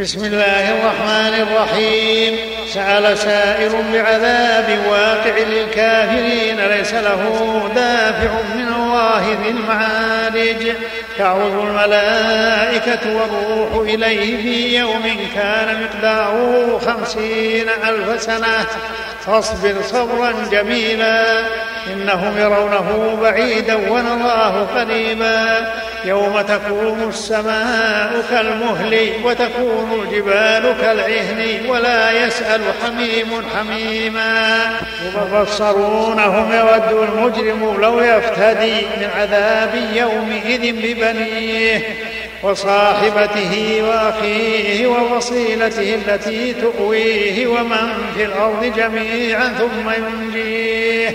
بسم الله الرحمن الرحيم. سأل سائر بعذاب واقع للكافرين ليس له دافع من الله ذي المعارج. تعرض الملائكة والروح إليه في يوم كان مقداره خمسين ألف سنة. فاصبر صبرا جميلا. إنهم يرونه بعيدا ونراه قريبا. يوم تكون السماء كالمهل وتكون الجبال كالعهن ولا يسأل حميم حميما. يبصرونهم يود المجرم لو يفتدي من عذاب يومئذ ببنيه وصاحبته وأخيه ووصيلته التي تؤويه ومن في الأرض جميعا ثم ينجيه.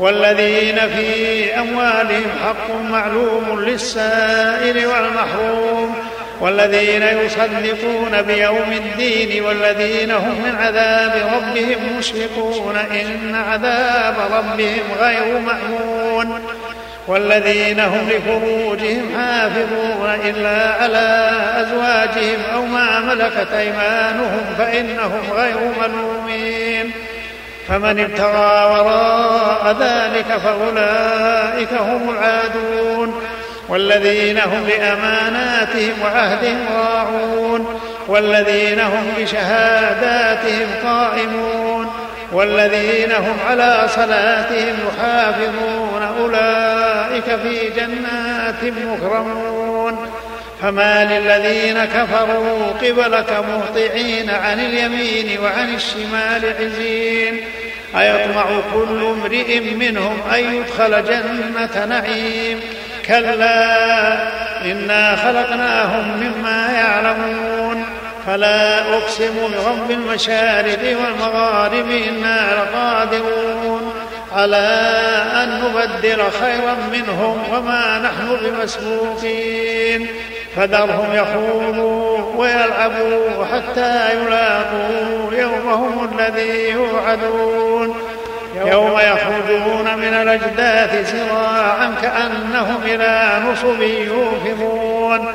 والذين في أموالهم حق معلوم للسائل والمحروم والذين يصدقون بيوم الدين والذين هم من عذاب ربهم مشفقون. إن عذاب ربهم غير مأمون. والذين هم لفروجهم حافظون إلا على أزواجهم أو ما ملكت أيمانهم فإنهم غير ملومين. فمن ابتغى وراء ذلك فأولئك هم العادون والذين هم لأماناتهم وعهدهم راعون والذين هم بشهاداتهم قائمون والذين هم على صلاتهم يحافظون أولئك في جنات مكرمون. فما للذين كفروا قبلك مهطعين عن اليمين وعن الشمال عزين. أيطمع كل امرئ منهم أن يدخل جنة نعيم. كلا إنا خلقناهم مما يعلمون. فلا أقسم برب المشارق والمغارب إنا لقادرون. على أن نبدل خيرا منهم وما نحن بمسبوقين. فذرهم يخوضوا ويلعبوا حتى يلاقوا يومهم الذي يوعدون. يوم يخرجون من الأجداث سراعا كأنهم إلى نصب يوفضون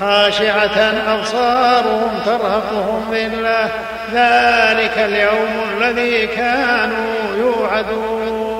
خاشعة أبصارهم ترهقهم ذلة. ذلك اليوم الذي كانوا يوعدون.